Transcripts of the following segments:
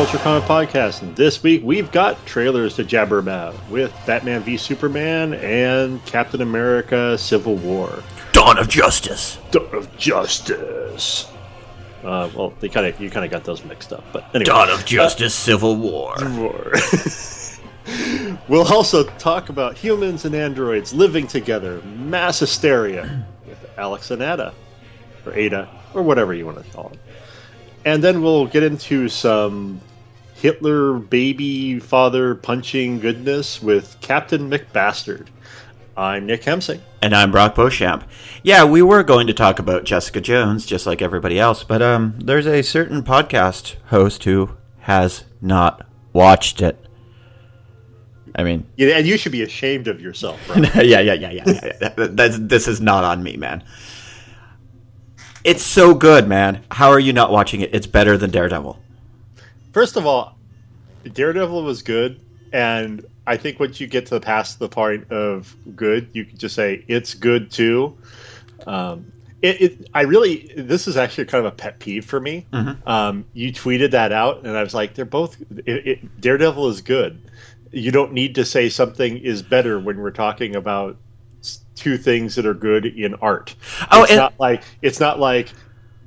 Counterculture Comic Podcast, and this week we've got trailers to jabber about with Batman v Superman and Captain America: Civil War. Dawn of Justice. Dawn of Justice. Uh, well, they kind of you kind of got those mixed up, but anyway. Dawn of Justice, Civil War. War. we'll also talk about humans and androids living together, mass hysteria, with Alex and Ada, or Ada, or whatever you want to call it. And then we'll get into some Hitler baby father punching goodness with Captain Macbastard. I'm Nick Hemsing. And I'm Brock Beauchamp. Yeah, we were going to talk about Jessica Jones, just like everybody else, but um, there's a certain podcast host who has not watched it. I mean, yeah, and you should be ashamed of yourself. yeah, yeah, yeah, yeah. yeah. That's, this is not on me, man. It's so good, man. How are you not watching it? It's better than Daredevil. First of all, Daredevil was good, and I think once you get to the past the point of good, you can just say it's good too. Um, it, it, I really, this is actually kind of a pet peeve for me. Mm-hmm. Um, you tweeted that out, and I was like, they're both. It, Daredevil is good. You don't need to say something is better when we're talking about two things that are good in art. Oh, it's and- not like it's not like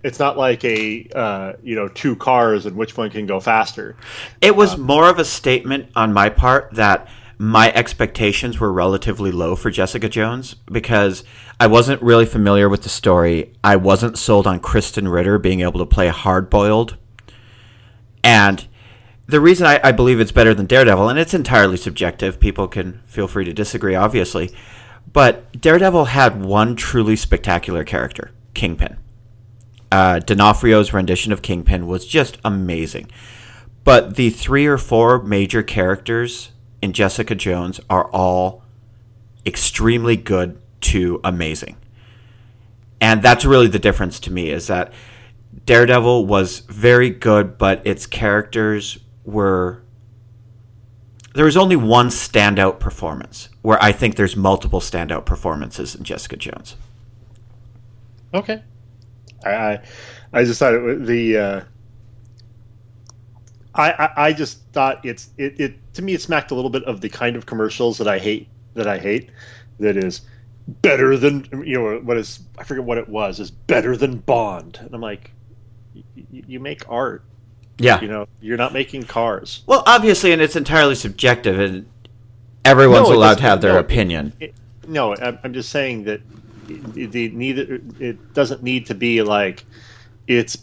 it's not like a uh, you know two cars and which one can go faster. It was um, more of a statement on my part that my expectations were relatively low for Jessica Jones because I wasn't really familiar with the story. I wasn't sold on Krysten Ritter being able to play hard boiled, and the reason I, I believe it's better than Daredevil, and it's entirely subjective. People can feel free to disagree, obviously but Daredevil had one truly spectacular character, Kingpin. Uh, D'Onofrio's rendition of Kingpin was just amazing. But the three or four major characters in Jessica Jones are all extremely good to amazing. And that's really the difference to me is that Daredevil was very good, but its characters were there was only one standout performance where I think there's multiple standout performances in Jessica Jones. Okay, I I, just thought it was the. Uh, I, I, I just thought it's it, it to me it smacked a little bit of the kind of commercials that I hate that I hate that is better than you know what is I forget what it was is better than Bond and I'm like you make art yeah. You know, you're not making cars. Well, obviously, and it's entirely subjective, and everyone's no, allowed to have their no, opinion. It, it, no, I'm just saying that it, it, neither it doesn't need to be like it's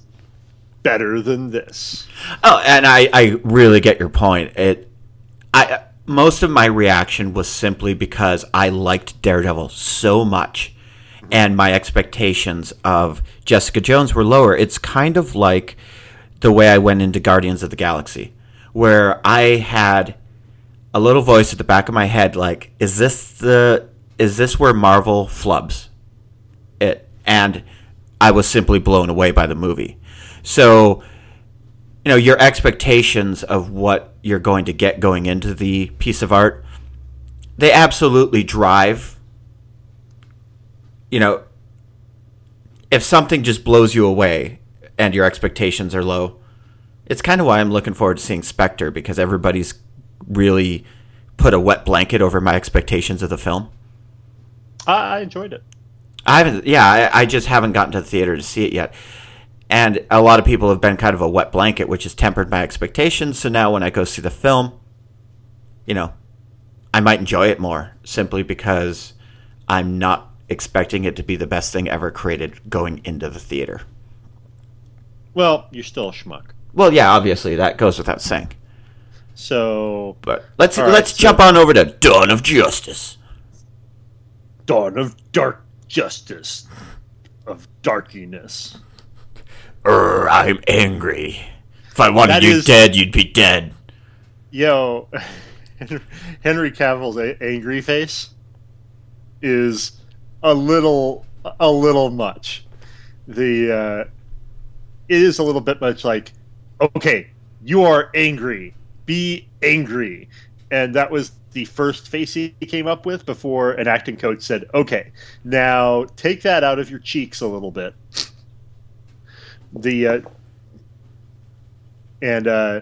better than this. Oh, and I, I really get your point. It, I most of my reaction was simply because I liked Daredevil so much, and my expectations of Jessica Jones were lower. It's kind of like the way I went into Guardians of the Galaxy, where I had a little voice at the back of my head like, is this the is this where Marvel flubs? And I was simply blown away by the movie. So, you know, your expectations of what you're going to get going into the piece of art, they absolutely drive. You know, if something just blows you away, and your expectations are low. It's kind of why I'm looking forward to seeing Spectre because everybody's really put a wet blanket over my expectations of the film. I enjoyed it. I haven't, yeah, I, I just haven't gotten to the theater to see it yet. And a lot of people have been kind of a wet blanket, which has tempered my expectations. So now when I go see the film, you know, I might enjoy it more simply because I'm not expecting it to be the best thing ever created going into the theater. Well, you're still a schmuck. Well, yeah, obviously that goes without saying. So, but let's right, let's so jump on over to Dawn of Justice. Dawn of Dark Justice, of darkiness. I'm angry. If I wanted that you is, dead, you'd be dead. Yo, Henry Cavill's a- angry face is a little a little much. The uh, it is a little bit much like, okay, you are angry, be angry, and that was the first face he came up with before an acting coach said, okay, now take that out of your cheeks a little bit. The uh, and uh,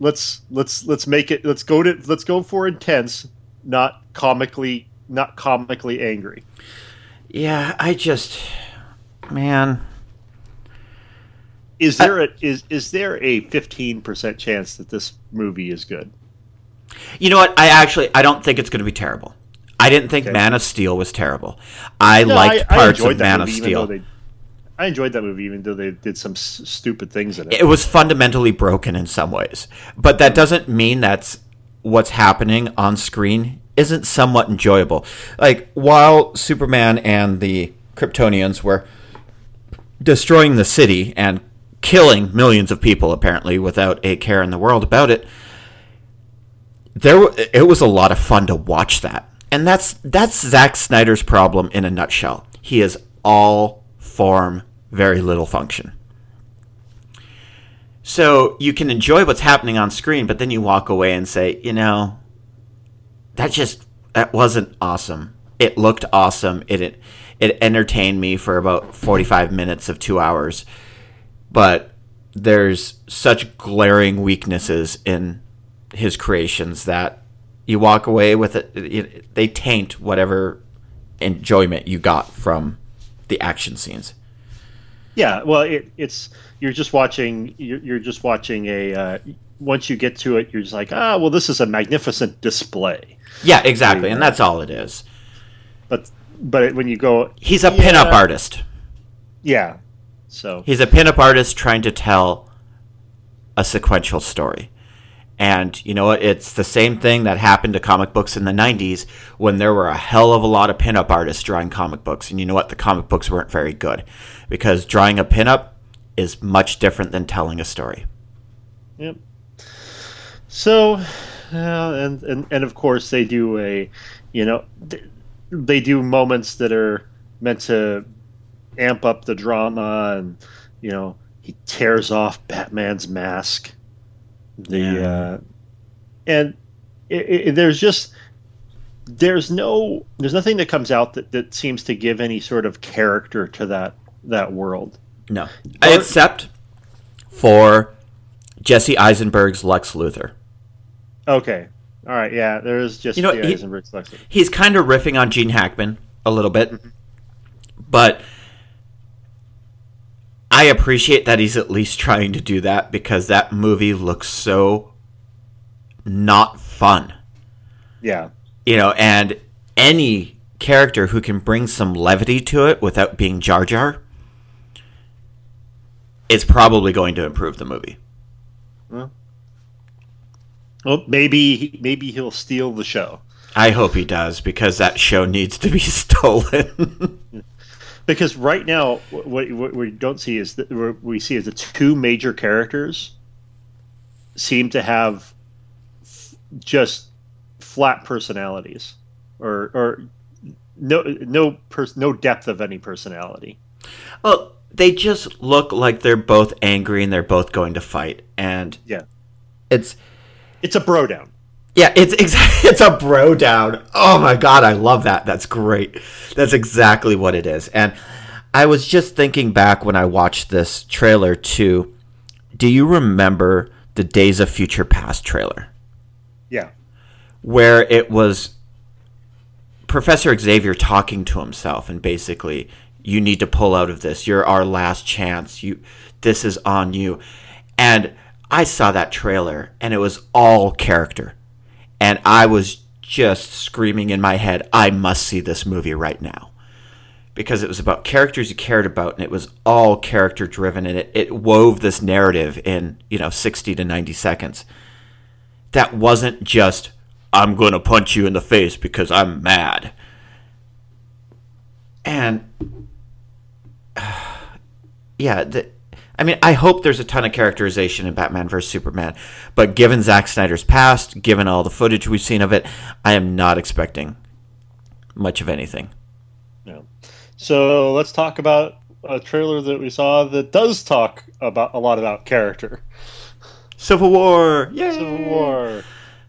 let's let's let's make it. Let's go to let's go for intense, not comically not comically angry. Yeah, I just, man. Is there a is is there a fifteen percent chance that this movie is good? You know what? I actually I don't think it's going to be terrible. I didn't think Okay. Man of Steel was terrible. I No, liked I- I parts enjoyed of Man of movie, Steel. they- I enjoyed that movie, even though they did some s- stupid things in it. It was fundamentally broken in some ways, but that doesn't mean that's what's happening on screen isn't somewhat enjoyable. Like while Superman and the Kryptonians were destroying the city and killing millions of people apparently without a care in the world about it there it was a lot of fun to watch that. And that's that's Zack Snyder's problem in a nutshell. He is all form very little function. So you can enjoy what's happening on screen but then you walk away and say you know that just that wasn't awesome. It looked awesome. It it, it entertained me for about 45 minutes of 2 hours. But there's such glaring weaknesses in his creations that you walk away with it, it they taint whatever enjoyment you got from the action scenes Yeah, well, it, it's you're just watching. You're, you're just watching a. Uh, once you get to it, you're just like, ah, well, this is a magnificent display. yeah exactly and that's all it is But but when you go, he's a Yeah. pinup artist yeah, so He's a pinup artist trying to tell a sequential story. And you know what? It's the same thing that happened to comic books in the 90s when there were a hell of a lot of pinup artists drawing comic books. And you know what? The comic books weren't very good because drawing a pinup is much different than telling a story. Yep. So, uh, and, and and of course they do a, you know, they do moments that are meant to amp up the drama, and you know he tears off Batman's mask. The Yeah. uh, and it, it, there's just there's no there's nothing that comes out that, that seems to give any sort of character to that that world. No. Except for Jesse Eisenberg's Lex Luthor. Okay. All right. Yeah. There's just You know, he- Eisenberg selection. he's kind of riffing on Gene Hackman a little bit, but I appreciate that he's at least trying to do that because that movie looks so not fun, Yeah. you know, and any character who can bring some levity to it without being Jar Jar is probably going to improve the movie. Well, maybe maybe he'll steal the show I hope he does because that show needs to be stolen. because right now what, what we don't see is that what we see is the two major characters seem to have f- just flat personalities or or no no pers- no depth of any personality. Well, they just look like they're both angry and they're both going to fight, and Yeah. it's It's a bro down. Yeah, it's ex- it's a bro down. Oh my god, I love that. That's great. That's exactly what it is. And I was just thinking back when I watched this trailer too. Do you remember the Days of Future Past trailer? Yeah. where it was Professor Xavier talking to himself and basically you need to pull out of this. You're our last chance. You this is on you. And I saw that trailer and it was all character. And I was just screaming in my head, I must see this movie right now. Because it was about characters you cared about and it was all character driven and it, it wove this narrative in, you know, 60 to 90 seconds that wasn't just I'm going to punch you in the face because I'm mad. And yeah, the, I mean, I hope there's a ton of characterization in Batman vs Superman, but given Zack Snyder's past, given all the footage we've seen of it, I am not expecting much of anything. No. So let's talk about a trailer that we saw that does talk about a lot about character. Civil War, yay! Civil War.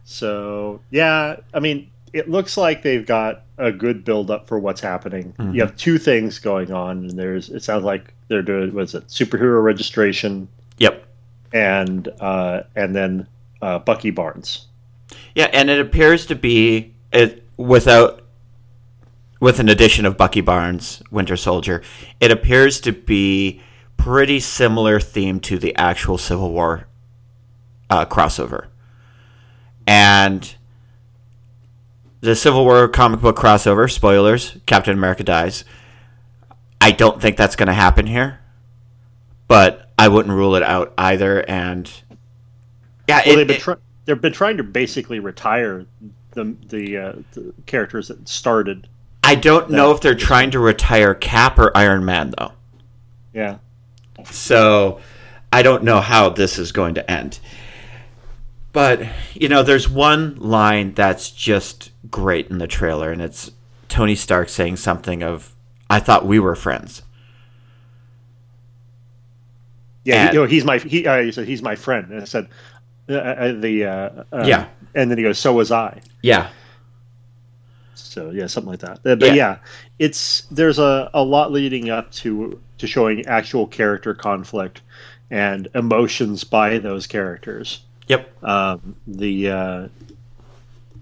So yeah, I mean, it looks like they've got a good build up for what's happening. You have two things going on, and there's it sounds like they're doing what's it superhero registration Yep. and uh, and then uh, Bucky Barnes. Yeah, and it appears to be it without with an addition of Bucky Barnes, Winter Soldier. It appears to be pretty similar theme to the actual Civil War uh, crossover, and the Civil War comic book crossover. Spoilers: Captain America dies. I don't think that's going to happen here, but I wouldn't rule it out either. And yeah, Well, it- they've been try- they've been trying to basically retire the the, uh, the characters that started. I don't know if they're trying to retire Cap or Iron Man though. Yeah, So I don't know how this is going to end. But, you know, there's one line that's just great in the trailer, and it's Tony Stark saying something of, I thought we were friends. yeah. And- you know, he's my he. Uh, he said he's my friend, and I said uh, uh, the uh, uh, Yeah. and then he goes, "So was I." Yeah. So yeah, something like that. Uh, But Yeah. yeah, it's there's a, a lot leading up to to showing actual character conflict and emotions by those characters. Yep. Um, the uh,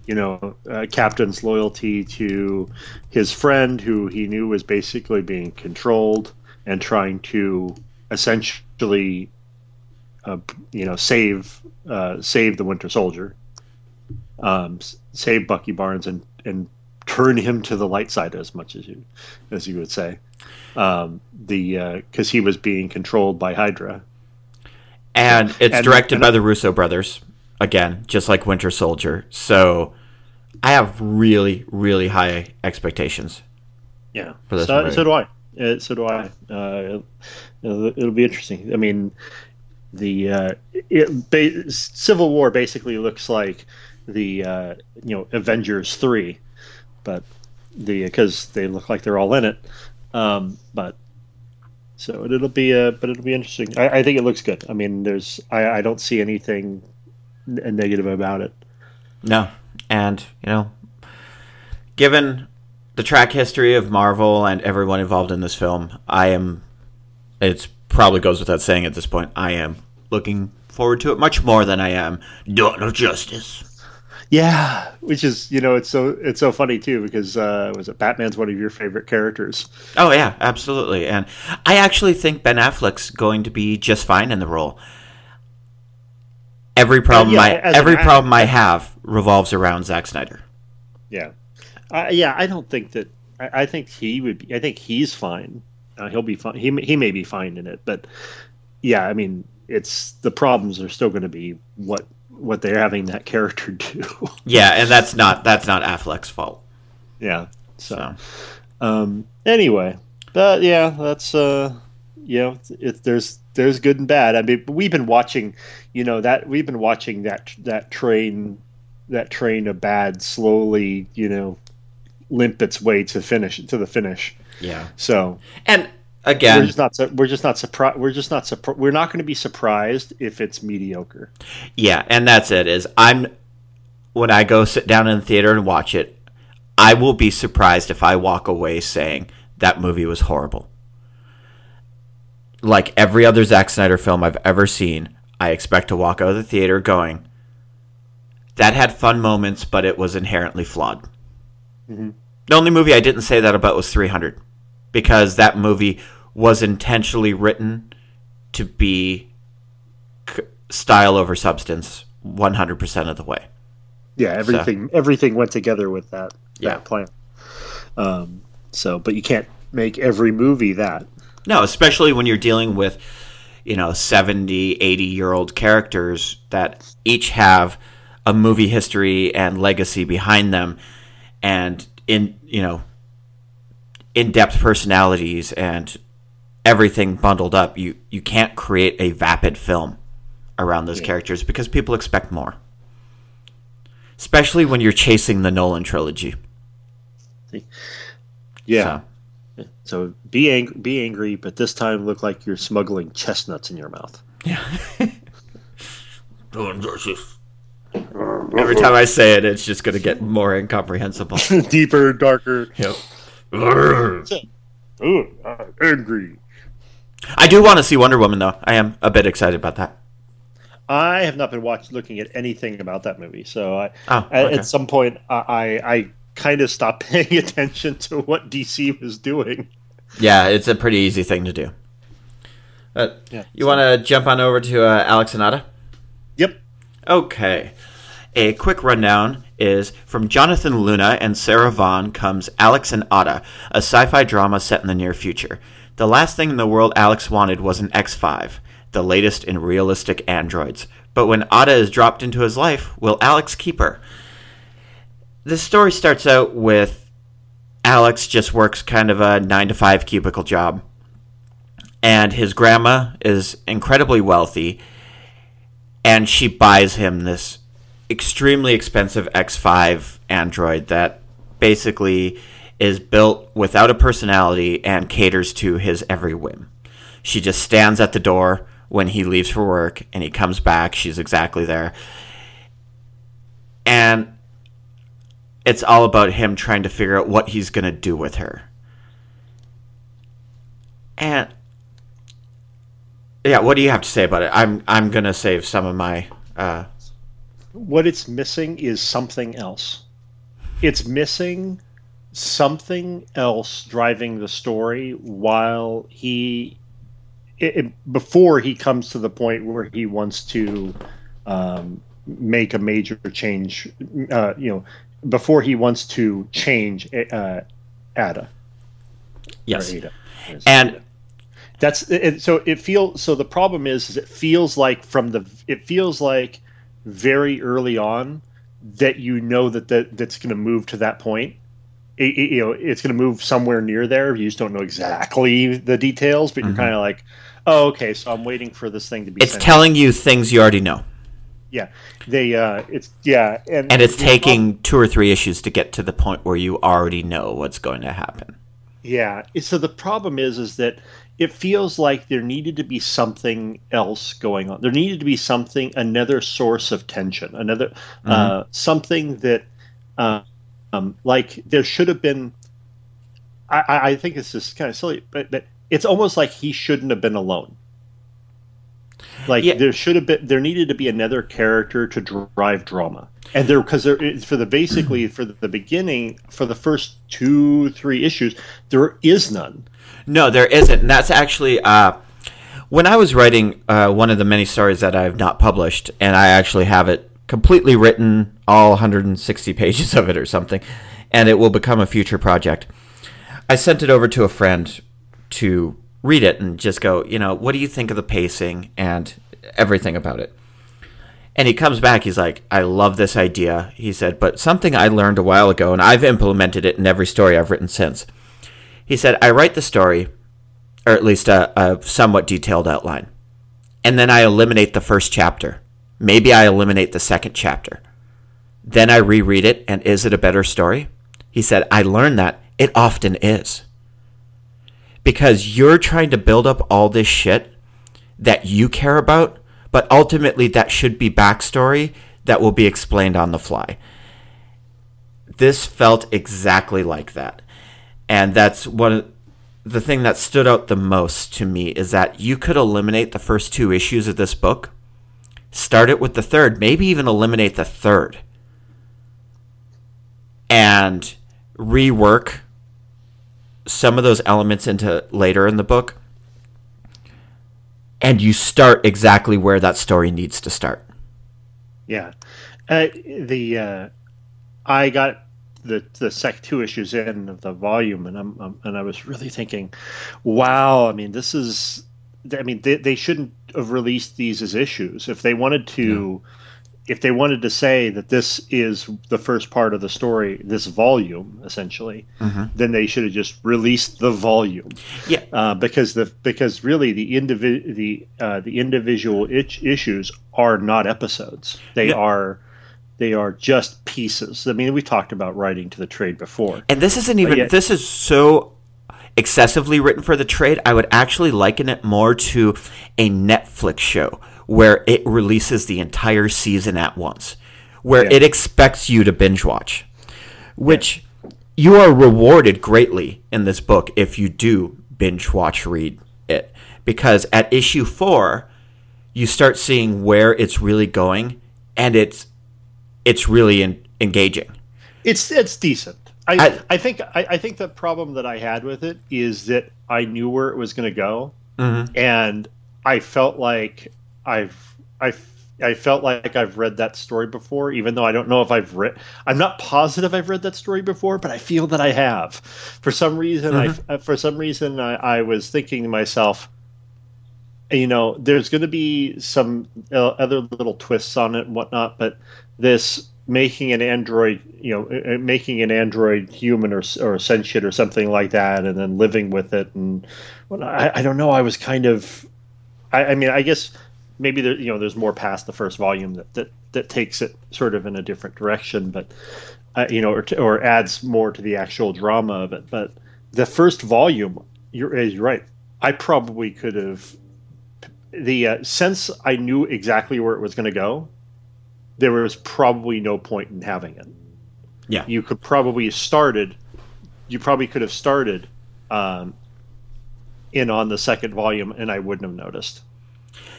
you know uh, captain's loyalty to his friend, who he knew was basically being controlled and trying to essentially uh, you know save uh, save the Winter Soldier, um, save Bucky Barnes and and turn him to the light side as much as you as you would say. Um, the because he was being controlled by Hydra. And it's And- directed and- by the Russo brothers, again, just like Winter Soldier. So I have really, really high expectations. Yeah, For this so, movie. so do I. Uh, so do I. Uh, it'll, it'll be interesting. I mean, the uh, it, ba- Civil War basically looks like the uh, you know Avengers three, but the because they look like they're all in it. Um, but so it'll be uh, but it'll be interesting. I, I think it looks good. I mean, there's I, I don't see anything n- negative about it. No. And, you know, given the track history of Marvel and everyone involved in this film, I am, it probably goes without saying at this point, I am looking forward to it much more than I am Dawn of Justice. Yeah, which is you know it's so it's so funny too because uh, was it Batman's one of your favorite characters? Oh, yeah, absolutely. And I actually think Ben Affleck's going to be just fine in the role. Every problem yeah, I every an problem I have revolves around Zack Snyder. Yeah, uh, yeah. I don't think that. I, I think he would. be I think he's fine. Uh, he'll be fine. He may- he may be fine in it, but yeah, I mean, it's the problems are still going to be what what they're having that character do. Yeah, and that's not that's not Affleck's fault. yeah. So, So um, anyway, but yeah, that's uh, yeah, it, there's there's good and bad. I mean, we've been watching, you know, that we've been watching that that train that train of bad slowly, you know, limp its way to finish to the finish. yeah, So and we're again, just not we're just not surprised. We're just not surprised. We're not going to be surprised if it's mediocre. Yeah, and that's it. Is I'm when I go sit down in the theater and watch it, I will be surprised if I walk away saying that movie was horrible. Like every other Zack Snyder film I've ever seen, I expect to walk out of the theater going, "That had fun moments, but it was inherently flawed." The only movie I didn't say that about was 300, because that movie was intentionally written to be c- style over substance 100% of the way. Yeah, everything everything went together with that Yeah. that plan. Um, so, but you can't make every movie that. No, especially when you're dealing with, you know, 70, 80 year old characters that each have a movie history and legacy behind them and in, you know, in-depth personalities and everything bundled up. You you can't create a vapid film around those characters because people expect more. Especially when you're chasing the Nolan trilogy. Yeah. So, So be angry, be angry, but this time look like you're smuggling chestnuts in your mouth. Yeah. Every time I say it, it's just going to get more incomprehensible. Deeper, darker. Yep. Ooh, angry. I do want to see Wonder Woman though. I am a bit excited about that. I have not been watching, looking at anything about that movie. So I, Oh, at, okay. at some point, I, I kind of stopped paying attention to what DC was doing. Yeah, it's a pretty easy thing to do. But Yeah. you want to jump on over to uh, Alex and Ada? Yep. Okay. A quick rundown is from Jonathan Luna and Sarah Vaughn comes Alex and Ada, a sci fi drama set in the near future. The last thing in the world Alex wanted was an X5, the latest in realistic androids. But when Ada is dropped into his life, will Alex keep her? This story starts out with Alex just works kind of a 9 to 5 cubicle job. And his grandma is incredibly wealthy and she buys him this extremely expensive X5 android that basically is built without a personality and caters to his every whim. She just stands at the door when he leaves for work and he comes back, she's exactly there. And it's all about him trying to figure out what he's going to do with her. And yeah, what do you have to say about it? I'm I'm gonna save some of my. Uh, What it's missing is something else. It's missing something else driving the story while he it, it- before he comes to the point where he wants to um, make a major change. Uh, you know, before he wants to change uh, Ada. yes, Ada. and That's it, so it feels so the problem is, is it feels like from the it feels like very early on that you know that, that that's going to move to that point. It, it- you know, it's going to move somewhere near there. You just don't know exactly the details, but you're kind of like, oh, okay. So I'm waiting for this thing to be. Mm-hmm. it's telling you things you already know, yeah, they uh, it's yeah, and and it's taking two or three issues to get to the point where you already know what's going to happen. Yeah. So the problem is, is that it feels like there needed to be something else going on. There needed to be something, another source of tension, another uh, something that, uh, um, like there should have been. I, I I think this is kind of silly, but, but it's almost like he shouldn't have been alone. Like Yeah. there should have been, there needed to be another character to drive drama, and there because there is for the basically for the beginning for the first two three issues there is none. No, there isn't. And that's actually uh, when I was writing uh, one of the many stories that I've not published, and I actually have it completely written, all 160 pages of it or something, and it will become a future project. I sent it over to a friend to read it and just go, you know, what do you think of the pacing and everything about it? And he comes back, he's like, I love this idea. He said, but something I learned a while ago, and I've implemented it in every story I've written since. He said, I write the story, or at least a, a somewhat detailed outline, and then I eliminate the first chapter. Maybe I eliminate the second chapter. Then I reread it, and is it a better story? He said, I learned that it often is. Because you're trying to build up all this shit that you care about, but ultimately that should be backstory that will be explained on the fly. This felt exactly like that. And that's one the thing that stood out the most to me is that you could eliminate the first two issues of this book, start it with the third, maybe even eliminate the third, and rework some of those elements into later in the book. And you start exactly where that story needs to start. Yeah, uh, the uh, I got the the sec two issues in of the volume, and I'm, i and I was really thinking, wow. I mean, this is. I mean, they, they shouldn't have released these as issues if they wanted to. If they wanted to say that this is the first part of the story, this volume essentially, then they should have just released the volume Yeah. uh, because the because really the indivi- the uh, the individual itch- issues are not episodes. They Yeah. are they are just pieces. I mean, we talked about writing to the trade before. And this isn't even. yet- this is so excessively written for the trade. I would actually liken it more to a Netflix show where it releases the entire season at once, where Yeah. it expects you to binge watch, which you are rewarded greatly in this book if you do binge watch read it, because at issue four. you start seeing where it's really going, and it's it's really in, engaging. It's it's decent. I, I, I think I, I, think the problem that I had with it is that I knew where it was going to go, mm-hmm. and I felt like I've I I felt like I've read that story before, even though I don't know if I've read. I'm not positive I've read that story before, but I feel that I have. For some reason, mm-hmm. I for some reason I, I was thinking to myself, you know, there's going to be some uh, other little twists on it and whatnot, but this making an android, you know, uh, uh, making an android human or or sentient or something like that, and then living with it, and well, I, I don't know. I was kind of, I, I mean, I guess maybe there, you know, there's more past the first volume that that, that takes it sort of in a different direction, but uh, you know, or or adds more to the actual drama of it. But the first volume, you're, you're right. I probably could have the uh, since I knew exactly where it was going to go, there was probably no point in having it. Yeah, you could probably started. You probably could have started um, in on the second volume, and I wouldn't have noticed.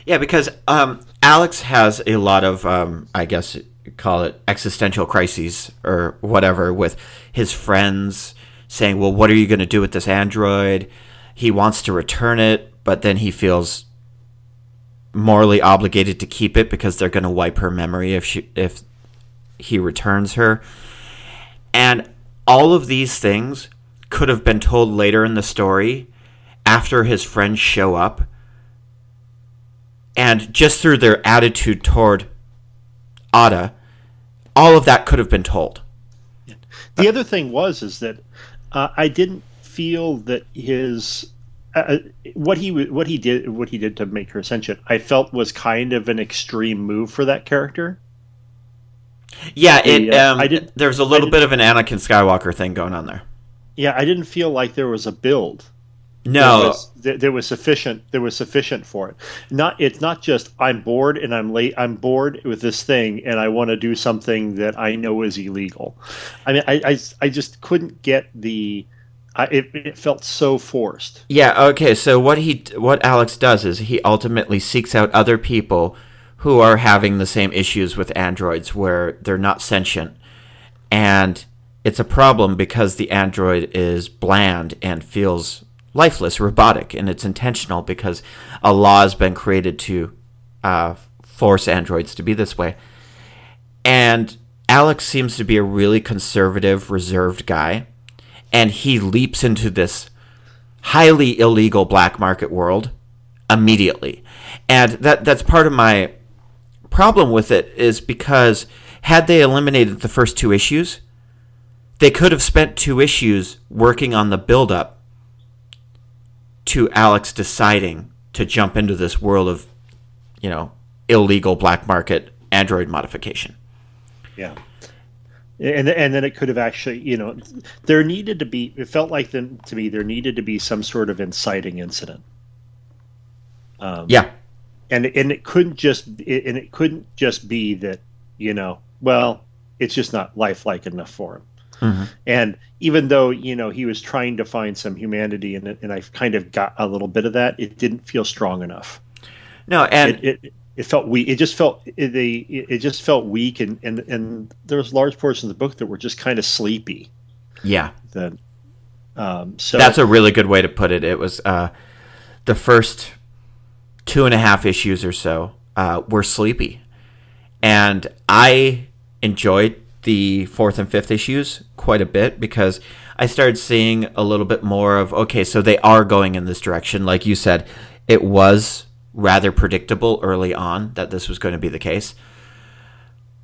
Yeah, because um, Alex has a lot of, um, I guess, call it existential crises or whatever, with his friends saying, "Well, what are you going to do with this android?" He wants to return it, but then he feels morally obligated to keep it because they're going to wipe her memory if she if he returns her. And all of these things could have been told later in the story after his friends show up. And just through their attitude toward Ada, all of that could have been told. The other thing was is that uh, I didn't feel that his uh, uh, what he what he did what he did to make her sentient, I felt was kind of an extreme move for that character. Yeah, it. The, uh, um, I did. There's a little bit of an Anakin Skywalker thing going on there. Yeah, I didn't feel like there was a build. No, there was, there, there was sufficient. There was sufficient for it. Not. It's not just I'm bored and I'm late. I'm bored with this thing and I want to do something that I know is illegal. I mean, I, I, I just couldn't get the I, it, it felt so forced. Yeah. Okay. So what he what Alex does is he ultimately seeks out other people who are having the same issues with androids where they're not sentient, and it's a problem because the android is bland and feels lifeless, robotic, and it's intentional because a law has been created to uh, force androids to be this way. And Alex seems to be a really conservative, reserved guy and he leaps into this highly illegal black market world immediately. And that that's part of my problem with it is because had they eliminated the first two issues, they could have spent two issues working on the build-up to Alex deciding to jump into this world of, you know, illegal black market android modification. Yeah. And and then it could have actually you know there needed to be it felt like to me there needed to be some sort of inciting incident. Um, yeah. And and it couldn't just it, and it couldn't just be that you know well it's just not lifelike enough for him mm-hmm. and even though you know he was trying to find some humanity in it and i kind of got a little bit of that it didn't feel strong enough no and it, it, it felt weak. It just felt it, it just felt weak, and and and there was large portions of the book that were just kind of sleepy. Yeah. That. Um, so that's a really good way to put it. It was uh, the first two and a half issues or so uh, were sleepy, and I enjoyed the fourth and fifth issues quite a bit because I started seeing a little bit more of okay, so they are going in this direction. Like you said, it was rather predictable early on that this was going to be the case.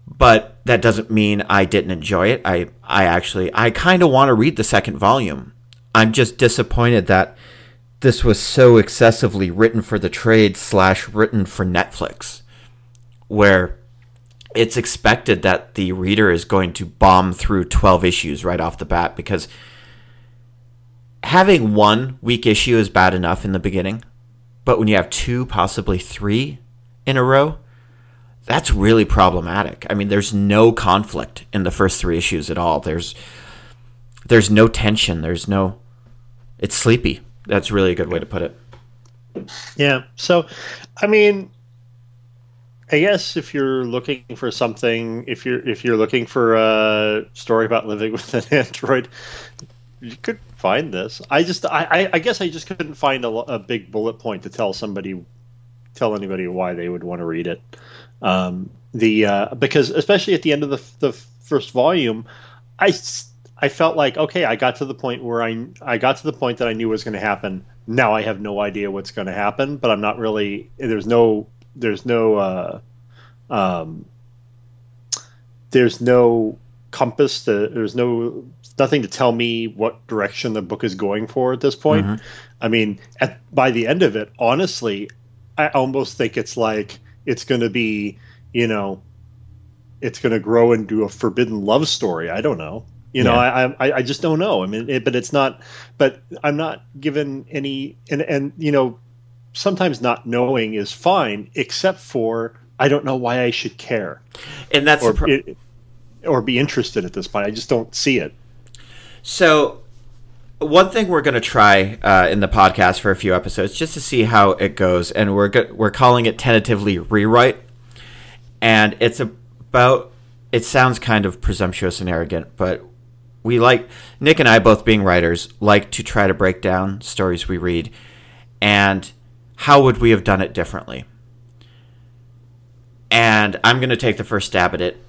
But that doesn't mean I didn't enjoy it. I, I actually, I kind of want to read the second volume. I'm just disappointed that this was so excessively written for the trade slash written for Netflix, where it's expected that the reader is going to bomb through 12 issues right off the bat because having one weak issue is bad enough in the beginning. But when you have two, possibly three in a row, that's really problematic. I mean, there's no conflict in the first three issues at all. There's there's no tension. There's no it's sleepy. That's really a good way to put it. Yeah. So, I mean, I guess if you're looking for something, if you're if you're looking for a story about living with an android, you could find this. I just, I, I, guess I just couldn't find a, a, big bullet point to tell somebody, tell anybody why they would want to read it. Um, the uh, because especially at the end of the the first volume, I I felt like okay, I got to the point where I I got to the point that I knew was going to happen. Now I have no idea what's going to happen, but I'm not really. There's no there's no uh, um, there's no compass. To, there's no nothing to tell me what direction the book is going for at this point. Mm-hmm. I mean, at, by the end of it, honestly, I almost think it's like it's going to be, you know, it's going to grow into a forbidden love story. I don't know. You know, yeah. I, I I just don't know. I mean, it, but it's not. But I'm not given any. And and you know, sometimes not knowing is fine, except for I don't know why I should care. And that's or, it, or be interested at this point. I just don't see it. So, one thing we're going to try uh, in the podcast for a few episodes, just to see how it goes, and we're go- we're calling it tentatively rewrite, and it's about. It sounds kind of presumptuous and arrogant, but we like Nick and I both being writers like to try to break down stories we read, and how would we have done it differently? And I'm going to take the first stab at it.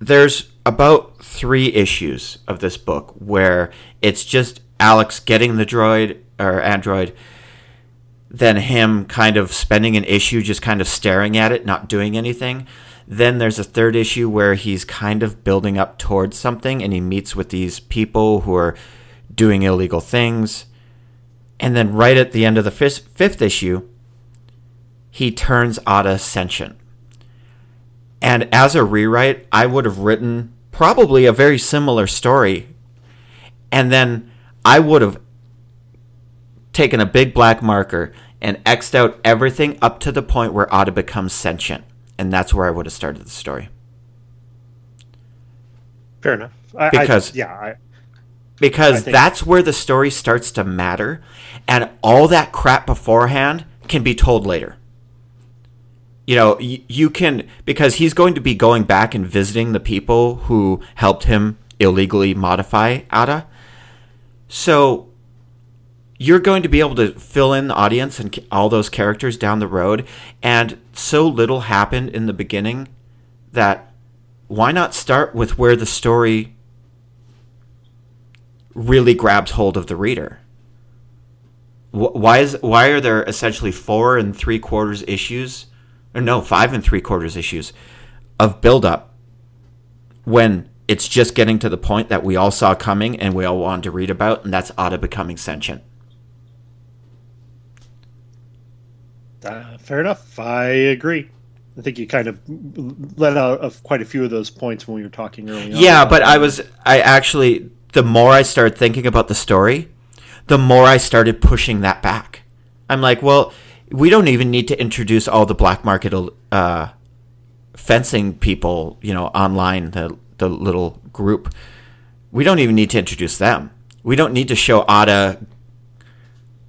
There's about three issues of this book where it's just Alex getting the droid or android, then him kind of spending an issue just kind of staring at it, not doing anything. Then there's a third issue where he's kind of building up towards something and he meets with these people who are doing illegal things. And then right at the end of the fifth, fifth issue, he turns Ada sentient. And as a rewrite, I would have written probably a very similar story. And then I would have taken a big black marker and X'd out everything up to the point where Ada becomes sentient. And that's where I would have started the story. Fair enough. I, because I, yeah, I, because that's where the story starts to matter, and all that crap beforehand can be told later you know, you can because he's going to be going back and visiting the people who helped him illegally modify Ada. So you're going to be able to fill in the audience and all those characters down the road and so little happened in the beginning that why not start with where the story really grabs hold of the reader? Why is why are there essentially four and three quarters issues or no, five and three quarters issues of buildup when it's just getting to the point that we all saw coming and we all wanted to read about, and that's Ada becoming sentient. Uh, fair enough. I agree. I think you kind of let out of quite a few of those points when we were talking earlier. Yeah, but I was I actually the more I started thinking about the story, the more I started pushing that back. I'm like, well, we don't even need to introduce all the black market uh, fencing people, you know, online, the the little group. We don't even need to introduce them. We don't need to show Ada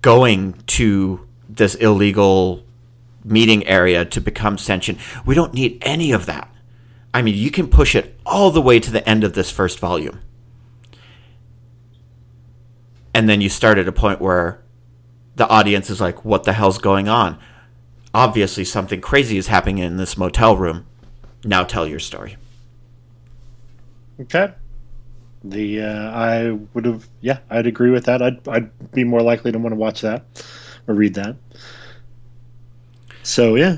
going to this illegal meeting area to become sentient. We don't need any of that. I mean, you can push it all the way to the end of this first volume. And then you start at a point where the audience is like, what the hell's going on? Obviously, something crazy is happening in this motel room. Now tell your story. Okay. The uh, I would have yeah I'd agree with that. I'd I'd be more likely to want to watch that or read that. So yeah,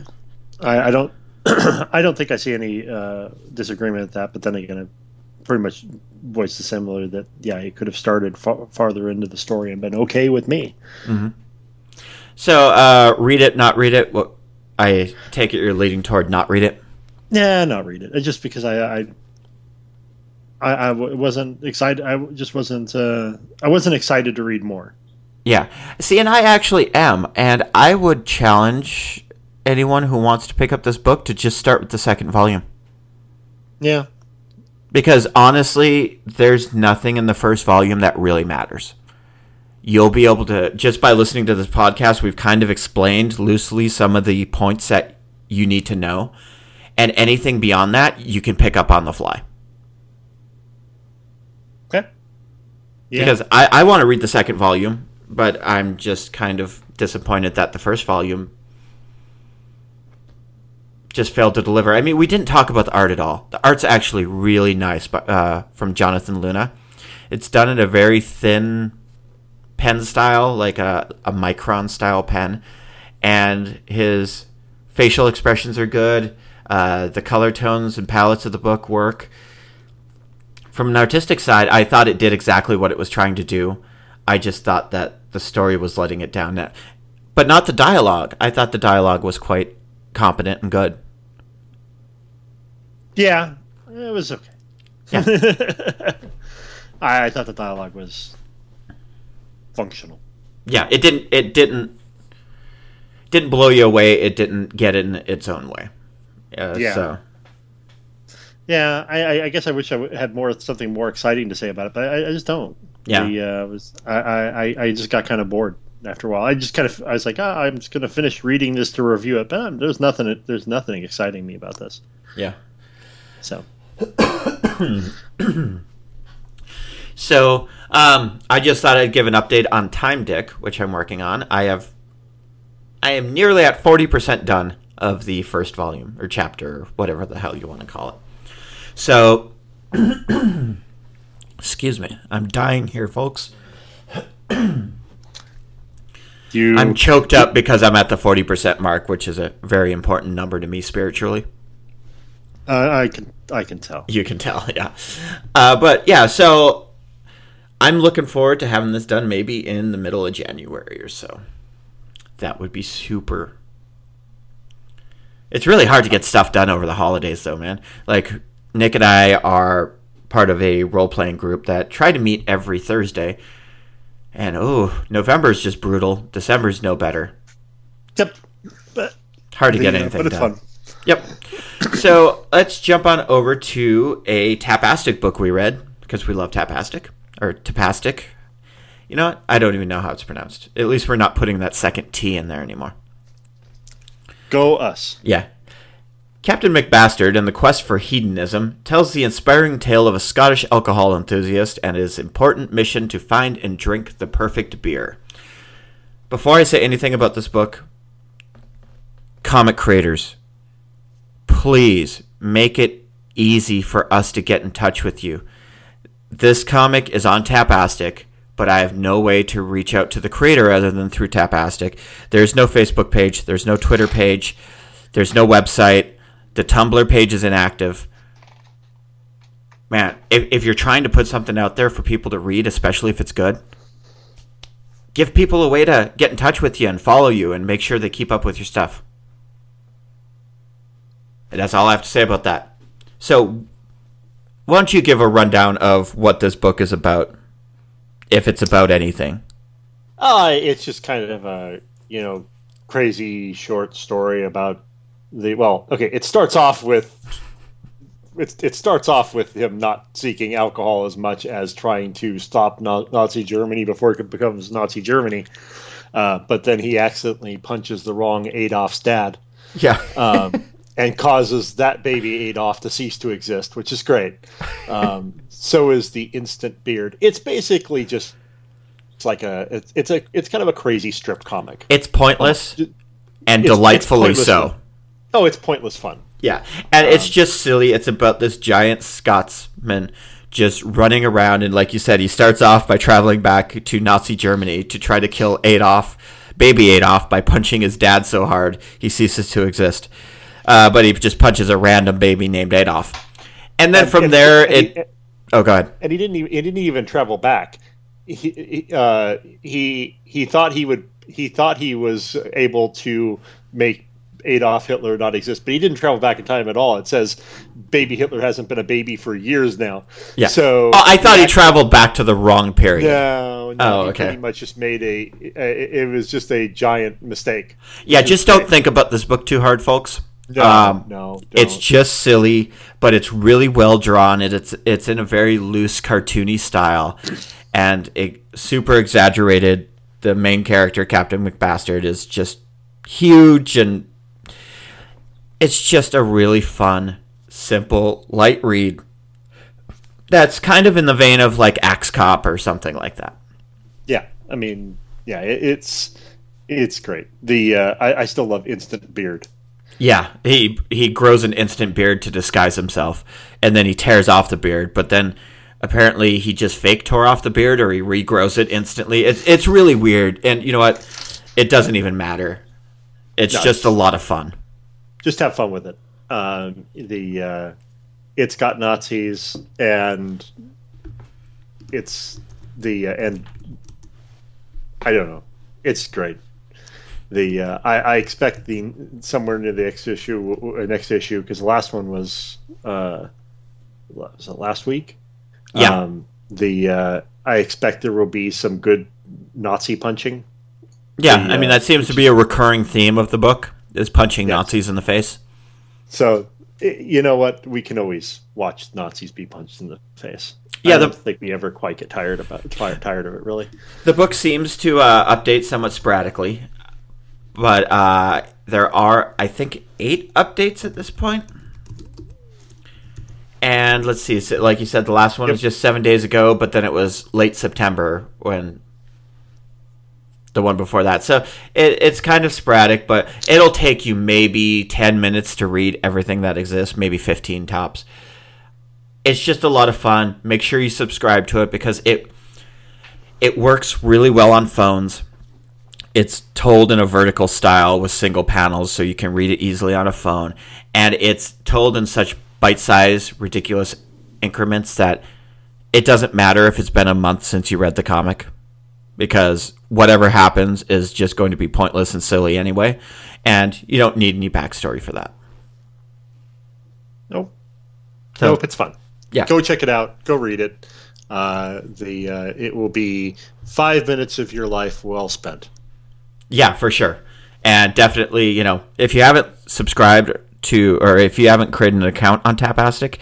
I, I don't I don't think I see any uh, disagreement with that. But then again, I pretty much voiced the similar that yeah it could have started far, farther into the story and been okay with me. Mm-hmm. So, uh, read it, not read it. What I take it you're leading toward not read it. Yeah, not read it. Just because I, I, I, I wasn't excited. I just wasn't. Uh, I wasn't excited to read more. Yeah. See, and I actually am, and I would challenge anyone who wants to pick up this book to just start with the second volume. Yeah. Because honestly, there's nothing in the first volume that really matters you'll be able to just by listening to this podcast we've kind of explained loosely some of the points that you need to know. And anything beyond that, you can pick up on the fly. Okay. Yeah. Because I, I want to read the second volume, but I'm just kind of disappointed that the first volume just failed to deliver. I mean, we didn't talk about the art at all. The art's actually really nice uh, from Jonathan Luna. It's done in a very thin pen style, like a, a micron style pen, and his facial expressions are good. Uh, the color tones and palettes of the book work. From an artistic side, I thought it did exactly what it was trying to do. I just thought that the story was letting it down. But not the dialogue. I thought the dialogue was quite competent and good. Yeah, it was okay. Yeah. I, I thought the dialogue was functional. Yeah, it didn't. It didn't. Didn't blow you away. It didn't get in its own way. Uh, yeah. So. Yeah, I, I, guess I wish I had more something more exciting to say about it, but I, I just don't. Yeah, I, uh, was I, I, I just got kind of bored after a while. I just kind of I was like, oh, I'm just going to finish reading this to review it, but there's nothing there's nothing exciting me about this. Yeah. So. so um, I just thought I'd give an update on Time Dick, which I'm working on. I have, I am nearly at forty percent done of the first volume or chapter, or whatever the hell you want to call it. So, excuse me, I'm dying here, folks. you, I'm choked up because I'm at the forty percent mark, which is a very important number to me spiritually. Uh, I can I can tell. You can tell, yeah. Uh, but yeah, so I'm looking forward to having this done maybe in the middle of January or so. That would be super. It's really hard to get stuff done over the holidays, though, man. Like Nick and I are part of a role playing group that try to meet every Thursday. And oh, November's just brutal. December's no better. Yep. But hard to get anything but it's done. Fun. Yep. so let's jump on over to a Tapastic book we read because we love Tapastic or Tapastic. You know what? I don't even know how it's pronounced. At least we're not putting that second T in there anymore. Go us. Yeah. Captain Macbastard and the Quest for Hedonism tells the inspiring tale of a Scottish alcohol enthusiast and his important mission to find and drink the perfect beer. Before I say anything about this book, comic creators, please make it easy for us to get in touch with you. This comic is on Tapastic, but I have no way to reach out to the creator other than through Tapastic. There's no Facebook page, there's no Twitter page, there's no website. The Tumblr page is inactive. Man, if, if you're trying to put something out there for people to read, especially if it's good, give people a way to get in touch with you and follow you and make sure they keep up with your stuff. And that's all I have to say about that. So, why don't you give a rundown of what this book is about, if it's about anything? Uh, it's just kind of a, you know, crazy short story about the. Well, okay, it starts off with. It, it starts off with him not seeking alcohol as much as trying to stop Nazi Germany before it becomes Nazi Germany. Uh, but then he accidentally punches the wrong Adolf's dad. Yeah. um, and causes that baby Adolf to cease to exist, which is great. Um, so is the instant beard. It's basically just it's like a it's, it's a it's kind of a crazy strip comic. It's pointless um, and it's, delightfully it's so. Fun. Oh, it's pointless fun. Yeah, and um, it's just silly. It's about this giant Scotsman just running around, and like you said, he starts off by traveling back to Nazi Germany to try to kill Adolf, baby Adolf, by punching his dad so hard he ceases to exist uh, but he just punches a random baby named Adolf. And then and, from and, there, and it. Oh, go ahead. And he didn't. Even, he didn't even travel back. He uh, he he thought he would. He thought he was able to make Adolf Hitler not exist, but he didn't travel back in time at all. It says baby Hitler hasn't been a baby for years now. Yeah. So oh, I thought he, he traveled back to the wrong period. No, no oh, okay. He pretty much just made a. It was just a giant mistake. Yeah, just don't think about this book too hard, folks. No, um, no, don't. it's just silly, but it's really well drawn. And it's it's in a very loose, cartoony style, and it super exaggerated. The main character, Captain Macbastard, is just huge, and it's just a really fun, simple, light read. That's kind of in the vein of like Axe Cop or something like that. Yeah, I mean, yeah, it, it's it's great. The uh, I, I still love Instant Beard. Yeah, he he grows an instant beard to disguise himself, and then he tears off the beard. But then apparently he just fake tore off the beard, or he regrows it instantly. It's it's really weird, and you know what? It doesn't even matter. It's No, just a lot of fun. Just have fun with it. Um, the uh, it's got Nazis and it's the uh, and I don't know. It's great. The uh, I, I expect the somewhere near the next issue uh, next issue because the last one was uh, was it last week? Yeah. Um, the uh, I expect there will be some good Nazi punching. Yeah, I mean uh, that seems to be a recurring theme of the book is punching Yes. Nazis in the face. So you know what? We can always watch Nazis be punched in the face. Yeah, I don't the- think we ever quite get tired about tired tired of it. Really. The book seems to uh, update somewhat sporadically, but uh, there are, I think, eight updates at this point. And let's see, so like you said, the last one was just seven days ago, but then it was late September when the one before that. So it, it's kind of sporadic, but it'll take you maybe 10 minutes to read everything that exists, maybe 15 tops. It's just a lot of fun. Make sure you subscribe to it because it it works really well on phones. It's told in a vertical style with single panels, so you can read it easily on a phone. And it's told in such bite sized, ridiculous increments that it doesn't matter if it's been a month since you read the comic, because whatever happens is just going to be pointless and silly anyway. And you don't need any backstory for that. Nope. So- nope. It's fun. Yeah. Go check it out. Go read it. Uh, the uh, it will be five minutes of your life well spent. Yeah, for sure. And definitely, you know, if you haven't subscribed to or if you haven't created an account on Tapastic,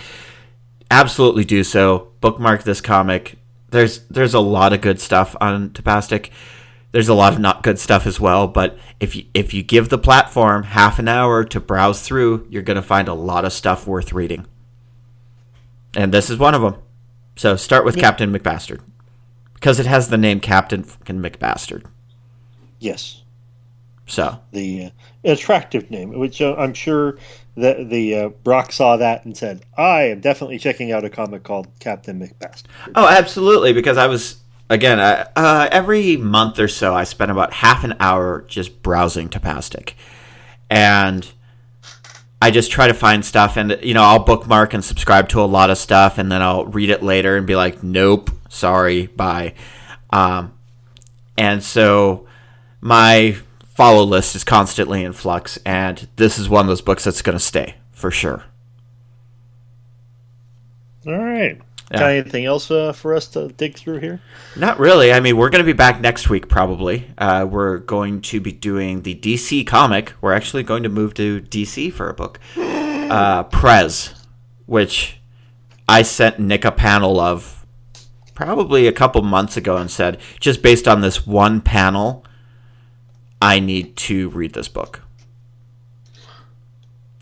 absolutely do so. Bookmark this comic. There's there's a lot of good stuff on Tapastic. There's a lot of not good stuff as well, but if you if you give the platform half an hour to browse through, you're going to find a lot of stuff worth reading. And this is one of them. So start with Captain Macbastard because it has the name Captain fucking Macbastard. Yes. So, The uh, attractive name, which uh, I'm sure that the uh, Brock saw that and said, "I am definitely checking out a comic called Captain Macbastard." Oh, absolutely. Because I was again I, uh, every month or so, I spend about half an hour just browsing Tapastic, and I just try to find stuff, and you know, I'll bookmark and subscribe to a lot of stuff, and then I'll read it later and be like, "Nope, sorry, bye." Um, and so my follow list is constantly in flux, and this is one of those books that's going to stay for sure. All right. Yeah. Got anything else uh, for us to dig through here? Not really. I mean, we're going to be back next week probably. Uh, we're going to be doing the DC comic. We're actually going to move to DC for a book, uh, Prez, which I sent Nick a panel of probably a couple months ago and said, just based on this one panel, I need to read this book.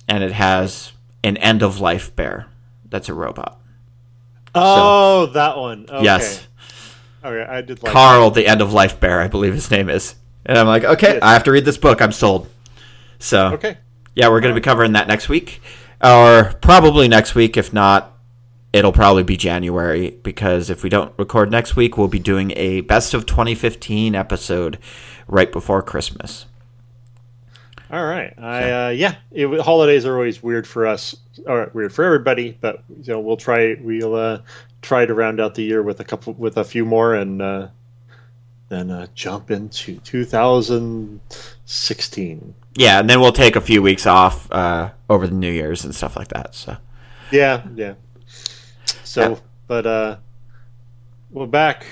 And it has an end of life bear that's a robot. Oh, that one. Okay. Yes. Okay, I did like Carl, the end of life bear, I believe his name is. And I'm like, okay, Yes. I have to read this book. I'm sold. So, Okay. yeah, we're going to be covering that next week, or probably next week. If not, it'll probably be January because if we don't record next week, we'll be doing a best of 2015 episode right before Christmas. All right. I uh, yeah. It, holidays are always weird for us, or weird for everybody. But you know, we'll try. We'll uh, try to round out the year with a couple, with a few more, and uh, then uh, jump into 2016. Yeah, and then we'll take a few weeks off uh, over the New Year's and stuff like that. So, Yeah, yeah. So, Yeah. but uh, we're back,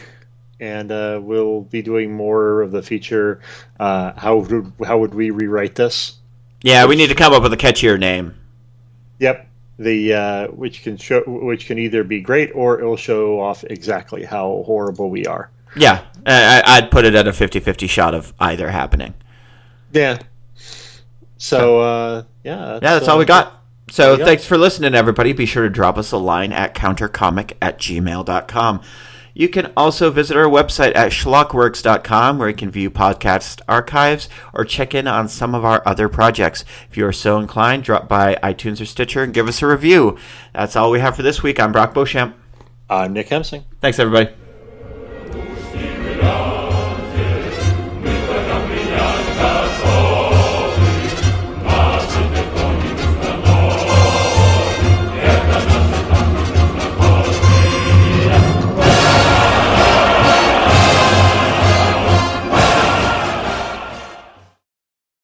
and uh, we'll be doing more of the feature. Uh, how would how would we rewrite this? yeah, we need to come up with a catchier name. Yep. The uh, which can show which can either be great or it'll show off exactly how horrible we are. Yeah, I, I'd put it at a 50 50 shot of either happening. Yeah. So uh, yeah, that's, yeah, that's uh, all we got. So we thanks for listening, everybody. Be sure to drop us a line at countercomic at gmail.com. You can also visit our website at schlockworks.com where you can view podcast archives or check in on some of our other projects. If you are so inclined, drop by iTunes or Stitcher and give us a review. That's all we have for this week. I'm Brock Beauchamp. I'm Nick Hemsing. Thanks, everybody.